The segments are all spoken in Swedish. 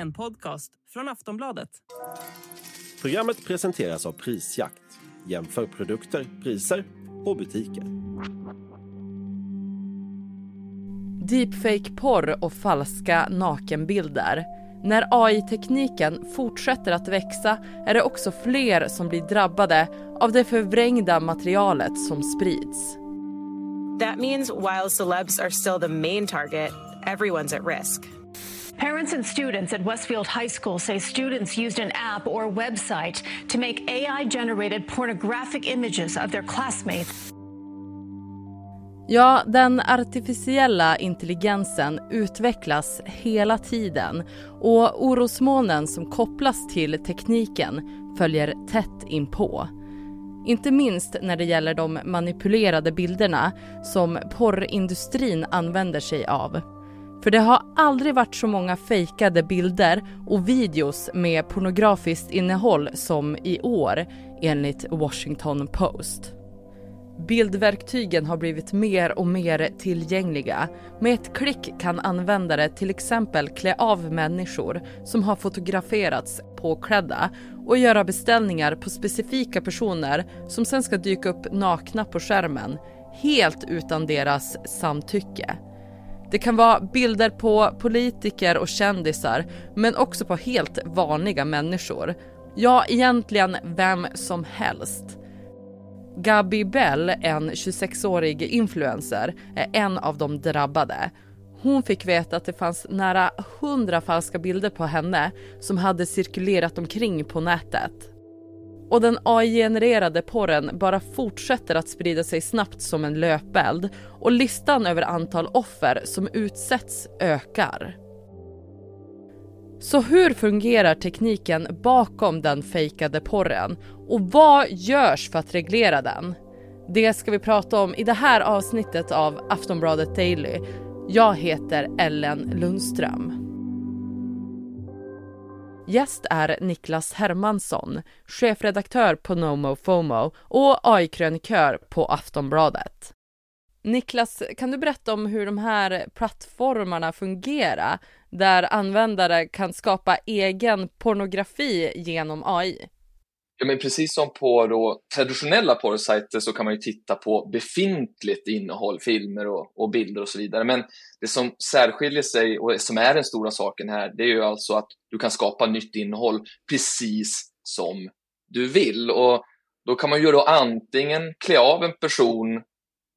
En podcast från Aftonbladet. Programmet presenteras av Prisjakt. Jämför produkter, priser och butiker. Deepfake-porr och falska nakenbilder. När AI-tekniken fortsätter att växa är det också fler som blir drabbade av det förvrängda materialet som sprids. That means while celebs are still the main target, everyone's at risk. Parents and students at Westfield High School say students used an app or website to make AI generated pornographic images of their classmates. Ja, den artificiella intelligensen utvecklas hela tiden och orosmolnen som kopplas till tekniken följer tätt inpå. Inte minst när det gäller de manipulerade bilderna som porrindustrin använder sig av. För det har aldrig varit så många fejkade bilder och videos med pornografiskt innehåll som i år enligt Washington Post. Bildverktygen har blivit mer och mer tillgängliga. Med ett klick kan användare till exempel klä av människor som har fotograferats påklädda och göra beställningar på specifika personer som sen ska dyka upp nakna på skärmen helt utan deras samtycke. Det kan vara bilder på politiker och kändisar men också på helt vanliga människor. Ja, egentligen vem som helst. Gabi Bell, en 26-årig influencer, är en av de drabbade. Hon fick veta att det fanns nära 100 falska bilder på henne som hade cirkulerat omkring på nätet. Och den AI-genererade porren bara fortsätter att sprida sig snabbt som en löpeld och listan över antal offer som utsätts ökar. Så hur fungerar tekniken bakom den fejkade porren och vad görs för att reglera den? Det ska vi prata om i det här avsnittet av Aftonbladet Daily. Jag heter Ellen Lundström. Gäst är Niklas Hermansson, chefredaktör på Nomo FOMO och AI-krönikör på Aftonbladet. Niklas, kan du berätta om hur de här plattformarna fungerar där användare kan skapa egen pornografi genom AI? Ja, men precis som på då, traditionella porrsajter så kan man ju titta på befintligt innehåll, filmer och, och, bilder och så vidare. Men det som särskiljer sig och som är den stora saken här, det är ju alltså att du kan skapa nytt innehåll precis som du vill. Och då kan man ju då antingen klä av en person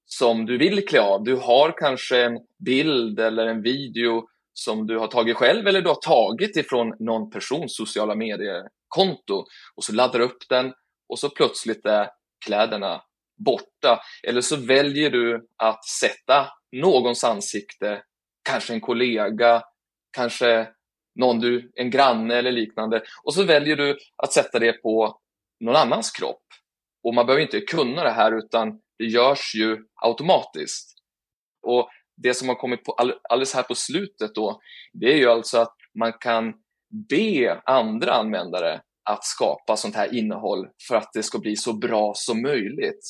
som du vill klä av. Du har kanske en bild eller en video som du har tagit själv eller du har tagit ifrån någon persons sociala medier konto och så laddar du upp den och så plötsligt är kläderna borta. Eller så väljer du att sätta någons ansikte, kanske en kollega, kanske någon du, en granne eller liknande och så väljer du att sätta det på någon annans kropp. Och man behöver inte kunna det här utan det görs ju automatiskt. Och det som har kommit på alldeles här på slutet då, det är ju alltså att man kan be andra användare att skapa sånt här innehåll för att det ska bli så bra som möjligt.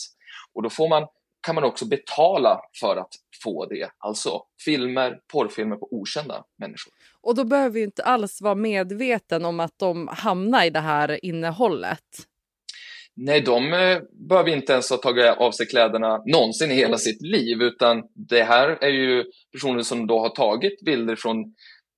Och då får man, kan man också betala för att få det, alltså filmer, porrfilmer på okända människor. Och då behöver vi inte alls vara medveten om att de hamnar i det här innehållet. Nej, de eh, behöver inte ens ha tagit av sig kläderna någonsin i hela sitt liv, utan det här är ju personer som då har tagit bilder från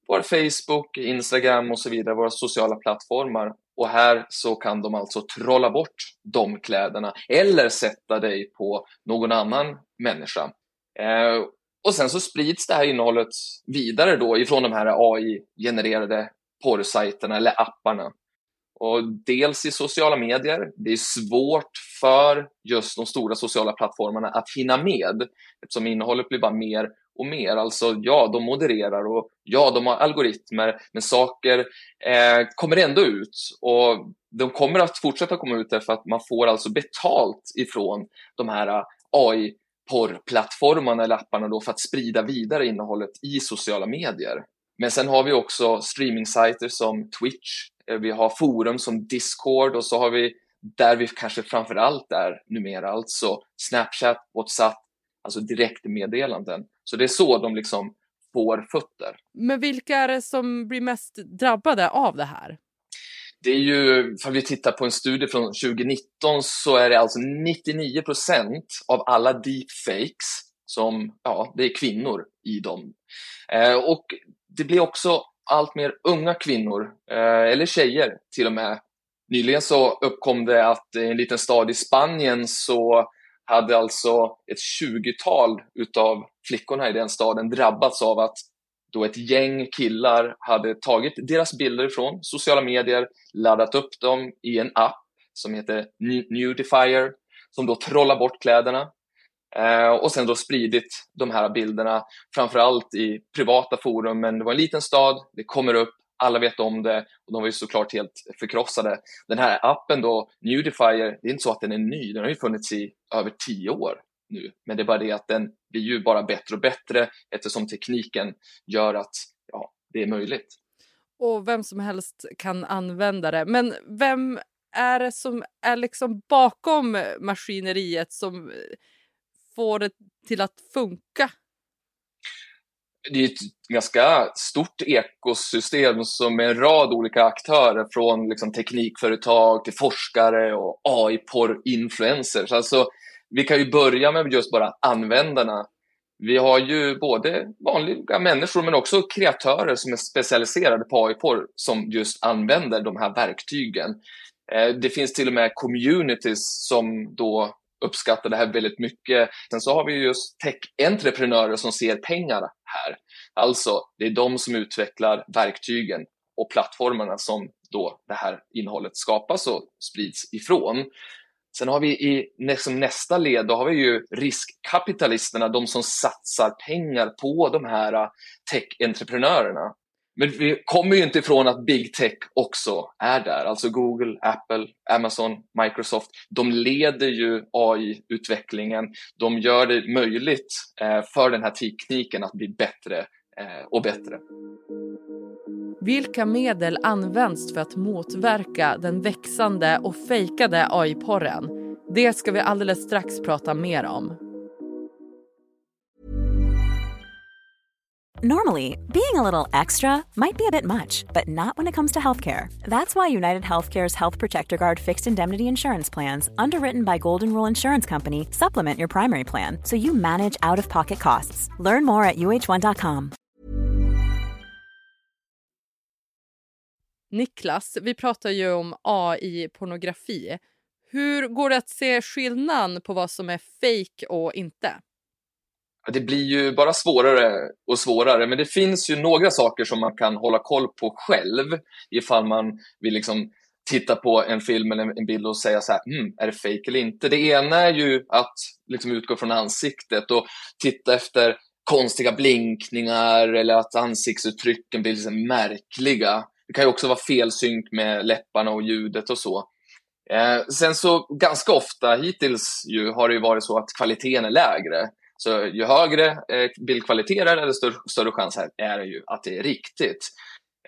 vår Facebook, Instagram och så vidare, våra sociala plattformar. Och här så kan de alltså trolla bort de kläderna eller sätta dig på någon annan människa. Eh, och sen så sprids det här innehållet vidare då ifrån de här AI-genererade porrsajterna eller apparna. Och dels i sociala medier. Det är svårt för just de stora sociala plattformarna att hinna med eftersom innehållet blir bara mer och mer. Alltså, ja, de modererar och ja, de har algoritmer, men saker eh, kommer ändå ut och de kommer att fortsätta komma ut därför att man får alltså betalt ifrån de här eh, AI porrplattformarna eller apparna då för att sprida vidare innehållet i sociala medier. Men sen har vi också streamingsajter som Twitch, eh, vi har forum som Discord och så har vi där vi kanske framför allt är numera, alltså Snapchat, WhatsApp, alltså direktmeddelanden. Så det är så de liksom spårfötter. Men vilka är det som blir mest drabbade av det här? Det är ju, för vi tittar på en studie från 2019 så är det alltså 99 procent av alla deepfakes som, ja, det är kvinnor i dem. Eh, och det blir också allt mer unga kvinnor, eh, eller tjejer till och med. Nyligen så uppkom det att i en liten stad i Spanien så hade alltså ett 20-tal utav flickorna i den staden drabbats av att då ett gäng killar hade tagit deras bilder från sociala medier, laddat upp dem i en app som heter Nudifier, som då trollar bort kläderna eh, och sen då spridit de här bilderna framförallt i privata forum. Men det var en liten stad, det kommer upp, alla vet om det och de var ju såklart helt förkrossade. Den här appen då, Nudifier, det är inte så att den är ny, den har ju funnits i över tio år nu. Men det är bara det att den blir ju bara bättre och bättre eftersom tekniken gör att ja, det är möjligt. Och vem som helst kan använda det. Men vem är det som är liksom bakom maskineriet som får det till att funka? Det är ett ganska stort ekosystem som med en rad olika aktörer från liksom teknikföretag till forskare och AI-porr-influencers. Alltså, vi kan ju börja med just bara användarna. Vi har ju både vanliga människor men också kreatörer som är specialiserade på AI-porr som just använder de här verktygen. Eh, det finns till och med communities som då uppskattar det här väldigt mycket. Sen så har vi just tech-entreprenörer som ser pengar här. Alltså, det är de som utvecklar verktygen och plattformarna som då det här innehållet skapas och sprids ifrån. Sen har vi i nästa led, då har vi ju riskkapitalisterna, de som satsar pengar på de här äh, tech-entreprenörerna. Men vi kommer ju inte ifrån att big tech också är där, alltså Google, Apple, Amazon, Microsoft. De leder ju AI-utvecklingen. De gör det möjligt eh, för den här tekniken att bli bättre eh, och bättre. Vilka medel används för att motverka den växande och fejkade AI-porren? Det ska vi alldeles strax prata mer om. Normally, being a little extra might be a bit much, but not when it comes to healthcare. That's why United Healthcare's Health Protector Guard fixed indemnity insurance plans, underwritten by Golden Rule Insurance Company, supplement your primary plan so you manage out of pocket costs. Learn more at uh1.com. Niklas, vi pratar ju om AI-pornografi. Hur går det att se skillnad på vad som är fake och inte? Det blir ju bara svårare och svårare, men det finns ju några saker som man kan hålla koll på själv ifall man vill liksom titta på en film eller en bild och säga så här, mm, är det fake eller inte? Det ena är ju att liksom utgå från ansiktet och titta efter konstiga blinkningar eller att ansiktsuttrycken blir liksom märkliga. Det kan ju också vara felsynk med läpparna och ljudet och så. Eh, sen så ganska ofta hittills ju har det ju varit så att kvaliteten är lägre. Så ju högre eh, bildkvalitet är desto större chans är det ju att det är riktigt.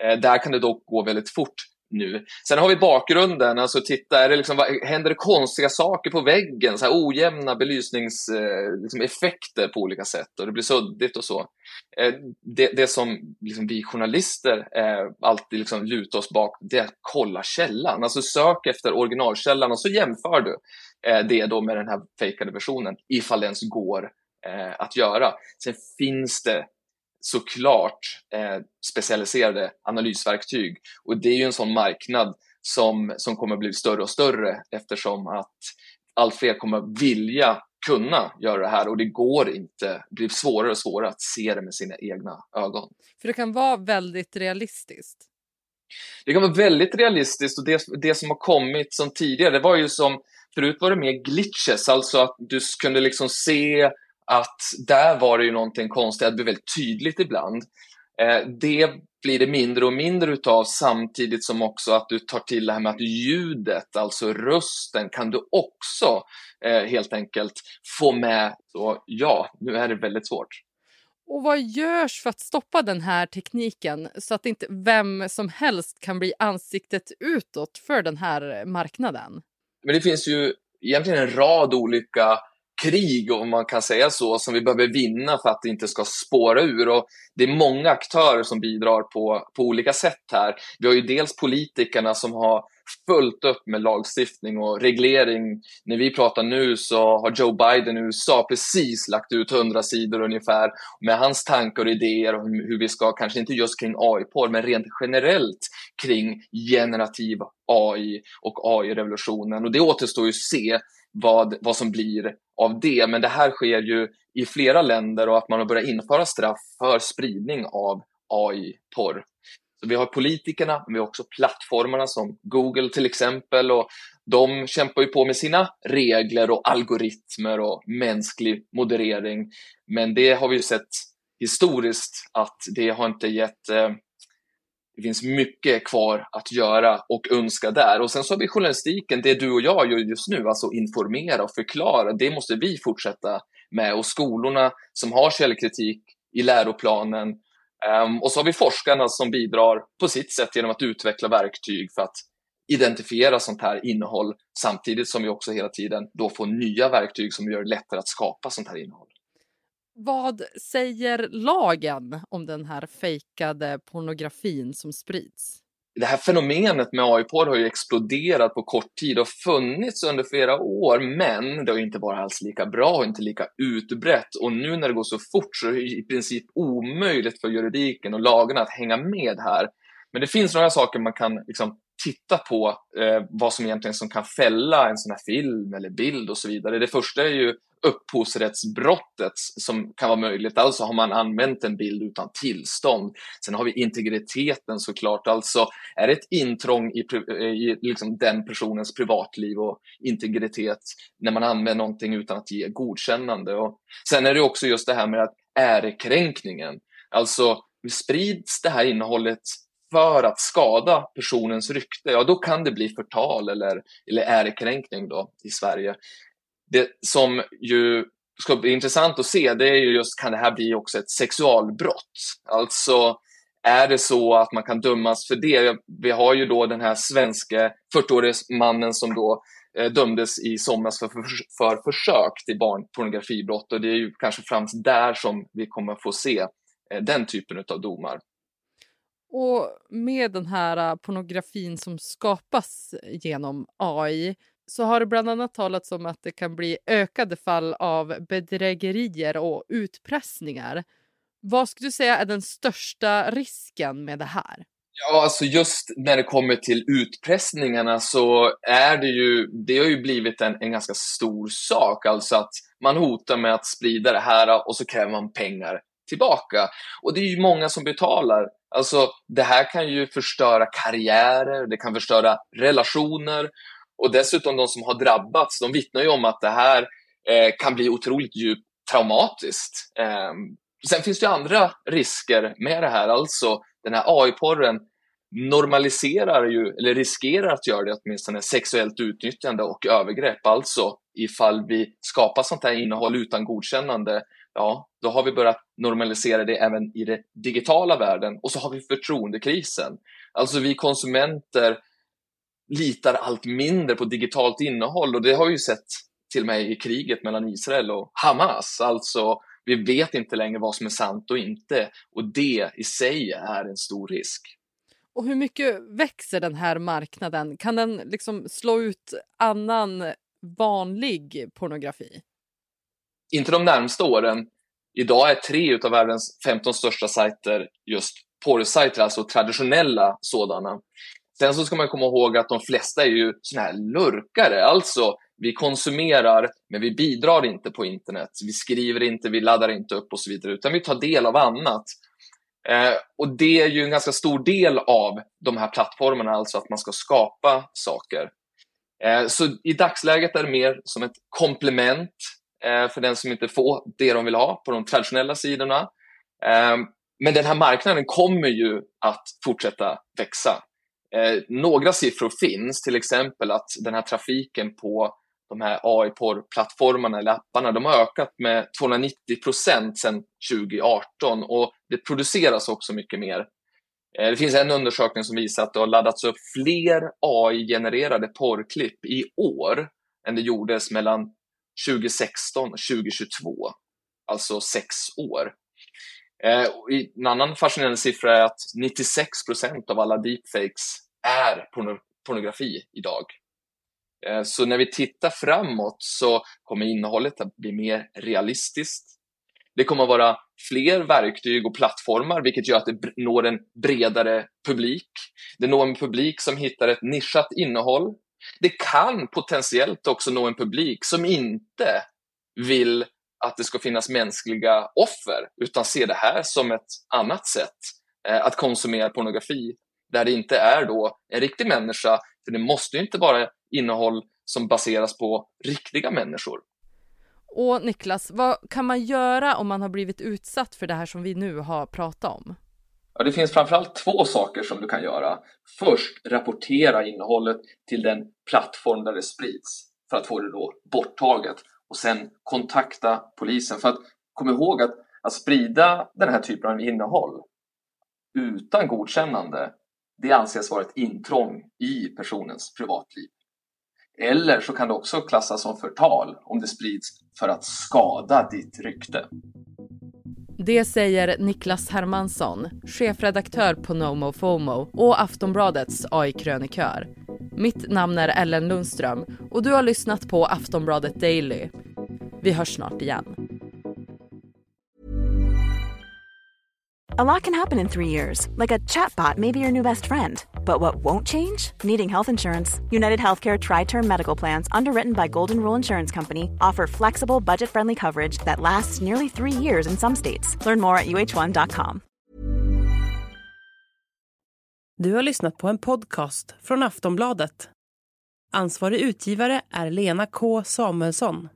Eh, där kan det dock gå väldigt fort nu. Sen har vi bakgrunden, alltså titta, är det liksom, händer det konstiga saker på väggen? Så här ojämna belysningseffekter eh, liksom, på olika sätt och det blir suddigt och så. Det, det som liksom, vi journalister alltid liksom lutar oss bak, det är att kolla källan. Alltså sök efter originalkällan och så jämför du det då med den här fejkade versionen, ifall det ens går att göra. Sen finns det såklart eh, specialiserade analysverktyg. Och det är ju en sån marknad som, som kommer bli större och större eftersom att allt fler kommer vilja kunna göra det här och det går inte, det blir svårare och svårare att se det med sina egna ögon. För det kan vara väldigt realistiskt. Det kan vara väldigt realistiskt och det, det som har kommit som tidigare, det var ju som, förut var det mer glitches, alltså att du kunde liksom se att där var det ju någonting konstigt, det blev väldigt tydligt ibland. Eh, det blir det mindre och mindre utav samtidigt som också att du tar till det här med att ljudet, alltså rösten, kan du också eh, helt enkelt få med. Så ja, nu är det väldigt svårt. Och vad görs för att stoppa den här tekniken så att inte vem som helst kan bli ansiktet utåt för den här marknaden? Men det finns ju egentligen en rad olika krig, om man kan säga så, som vi behöver vinna för att det inte ska spåra ur. Och det är många aktörer som bidrar på, på olika sätt här. Vi har ju dels politikerna som har fullt upp med lagstiftning och reglering. När vi pratar nu så har Joe Biden i USA precis lagt ut hundra sidor ungefär med hans tankar och idéer om hur vi ska, kanske inte just kring AI-porr, men rent generellt kring generativ AI och AI-revolutionen. Och det återstår ju att se vad, vad som blir av det. Men det här sker ju i flera länder och att man har börjat införa straff för spridning av AI-porr. Så vi har politikerna, men vi har också plattformarna som Google till exempel och de kämpar ju på med sina regler och algoritmer och mänsklig moderering. Men det har vi ju sett historiskt att det har inte gett eh, det finns mycket kvar att göra och önska där. Och sen så har vi journalistiken, det du och jag gör just nu, alltså informera och förklara. Det måste vi fortsätta med och skolorna som har källkritik i läroplanen. Um, och så har vi forskarna som bidrar på sitt sätt genom att utveckla verktyg för att identifiera sånt här innehåll samtidigt som vi också hela tiden då får nya verktyg som gör det lättare att skapa sånt här innehåll. Vad säger lagen om den här fejkade pornografin som sprids? Det här fenomenet med AI-porr har ju exploderat på kort tid och funnits under flera år, men det har inte varit alls lika bra och inte lika utbrett. Och nu när det går så fort så är det i princip omöjligt för juridiken och lagarna att hänga med här. Men det finns några saker man kan liksom titta på eh, vad som egentligen som kan fälla en sån här film eller bild och så vidare. Det första är ju upphovsrättsbrottet som kan vara möjligt. Alltså har man använt en bild utan tillstånd. Sen har vi integriteten såklart. Alltså är det ett intrång i, eh, i liksom den personens privatliv och integritet när man använder någonting utan att ge godkännande. Och sen är det också just det här med att ärekränkningen. Alltså sprids det här innehållet för att skada personens rykte, ja då kan det bli förtal eller, eller ärekränkning då i Sverige. Det som ju ska bli intressant att se, det är ju just, kan det här bli också ett sexualbrott? Alltså, är det så att man kan dömas för det? Vi har ju då den här svenska 40-årige mannen som då eh, dömdes i somras för, för, för försök till barnpornografibrott och det är ju kanske främst där som vi kommer få se eh, den typen av domar. Och med den här äh, pornografin som skapas genom AI så har det bland annat talats om att det kan bli ökade fall av bedrägerier och utpressningar. Vad skulle du säga är den största risken med det här? Ja, alltså just när det kommer till utpressningarna så är det ju, det har ju blivit en, en ganska stor sak, alltså att man hotar med att sprida det här och så kräver man pengar tillbaka. Och det är ju många som betalar. Alltså, det här kan ju förstöra karriärer, det kan förstöra relationer och dessutom de som har drabbats, de vittnar ju om att det här eh, kan bli otroligt djupt traumatiskt. Eh, sen finns det andra risker med det här, alltså den här AI-porren normaliserar ju, eller riskerar att göra det åtminstone, sexuellt utnyttjande och övergrepp. Alltså ifall vi skapar sånt här innehåll utan godkännande ja, då har vi börjat normalisera det även i den digitala världen och så har vi förtroendekrisen. Alltså vi konsumenter litar allt mindre på digitalt innehåll och det har vi ju sett till och med i kriget mellan Israel och Hamas. Alltså, vi vet inte längre vad som är sant och inte och det i sig är en stor risk. Och hur mycket växer den här marknaden? Kan den liksom slå ut annan vanlig pornografi? Inte de närmsta åren. Idag är tre av världens 15 största sajter just porrsajter, alltså traditionella sådana. Sen så ska man komma ihåg att de flesta är ju såna här lurkare, alltså vi konsumerar men vi bidrar inte på internet. Vi skriver inte, vi laddar inte upp och så vidare, utan vi tar del av annat. Eh, och det är ju en ganska stor del av de här plattformarna, alltså att man ska skapa saker. Eh, så i dagsläget är det mer som ett komplement Eh, för den som inte får det de vill ha på de traditionella sidorna. Ehm, men den här marknaden kommer ju att fortsätta växa. Eh, några siffror finns, till exempel att den här trafiken på de här AI-porr-plattformarna eller apparna, de har ökat med 290 procent sedan 2018 och det produceras också mycket mer. Eh, det finns en undersökning som visar att det har laddats upp fler AI-genererade porrklipp i år än det gjordes mellan 2016 2022, alltså sex år. Eh, en annan fascinerande siffra är att 96 procent av alla deepfakes är porno pornografi idag. Eh, så när vi tittar framåt så kommer innehållet att bli mer realistiskt. Det kommer att vara fler verktyg och plattformar, vilket gör att det når en bredare publik. Det når en publik som hittar ett nischat innehåll. Det kan potentiellt också nå en publik som inte vill att det ska finnas mänskliga offer, utan ser det här som ett annat sätt eh, att konsumera pornografi, där det inte är då en riktig människa, för det måste ju inte vara innehåll som baseras på riktiga människor. Och Niklas, vad kan man göra om man har blivit utsatt för det här som vi nu har pratat om? Ja, det finns framförallt två saker som du kan göra. Först rapportera innehållet till den plattform där det sprids för att få det då borttaget och sen kontakta polisen. För att kom ihåg att, att sprida den här typen av innehåll utan godkännande, det anses vara ett intrång i personens privatliv. Eller så kan det också klassas som förtal om det sprids för att skada ditt rykte. Det säger Niklas Hermansson, chefredaktör på NoMoFomo och Aftonbladets AI-krönikör. Mitt namn är Ellen Lundström och du har lyssnat på Aftonbladet Daily. Vi hörs snart igen. A lot can happen in three years, like a chatbot may be your new best friend. But what won't change? Needing health insurance. United Healthcare Tri Term Medical Plans, underwritten by Golden Rule Insurance Company, offer flexible, budget friendly coverage that lasts nearly three years in some states. Learn more at uh1.com. Du har lyssnat på en podcast från Aftonbladet. Ansvarig utgivare är Lena K Samuelsson.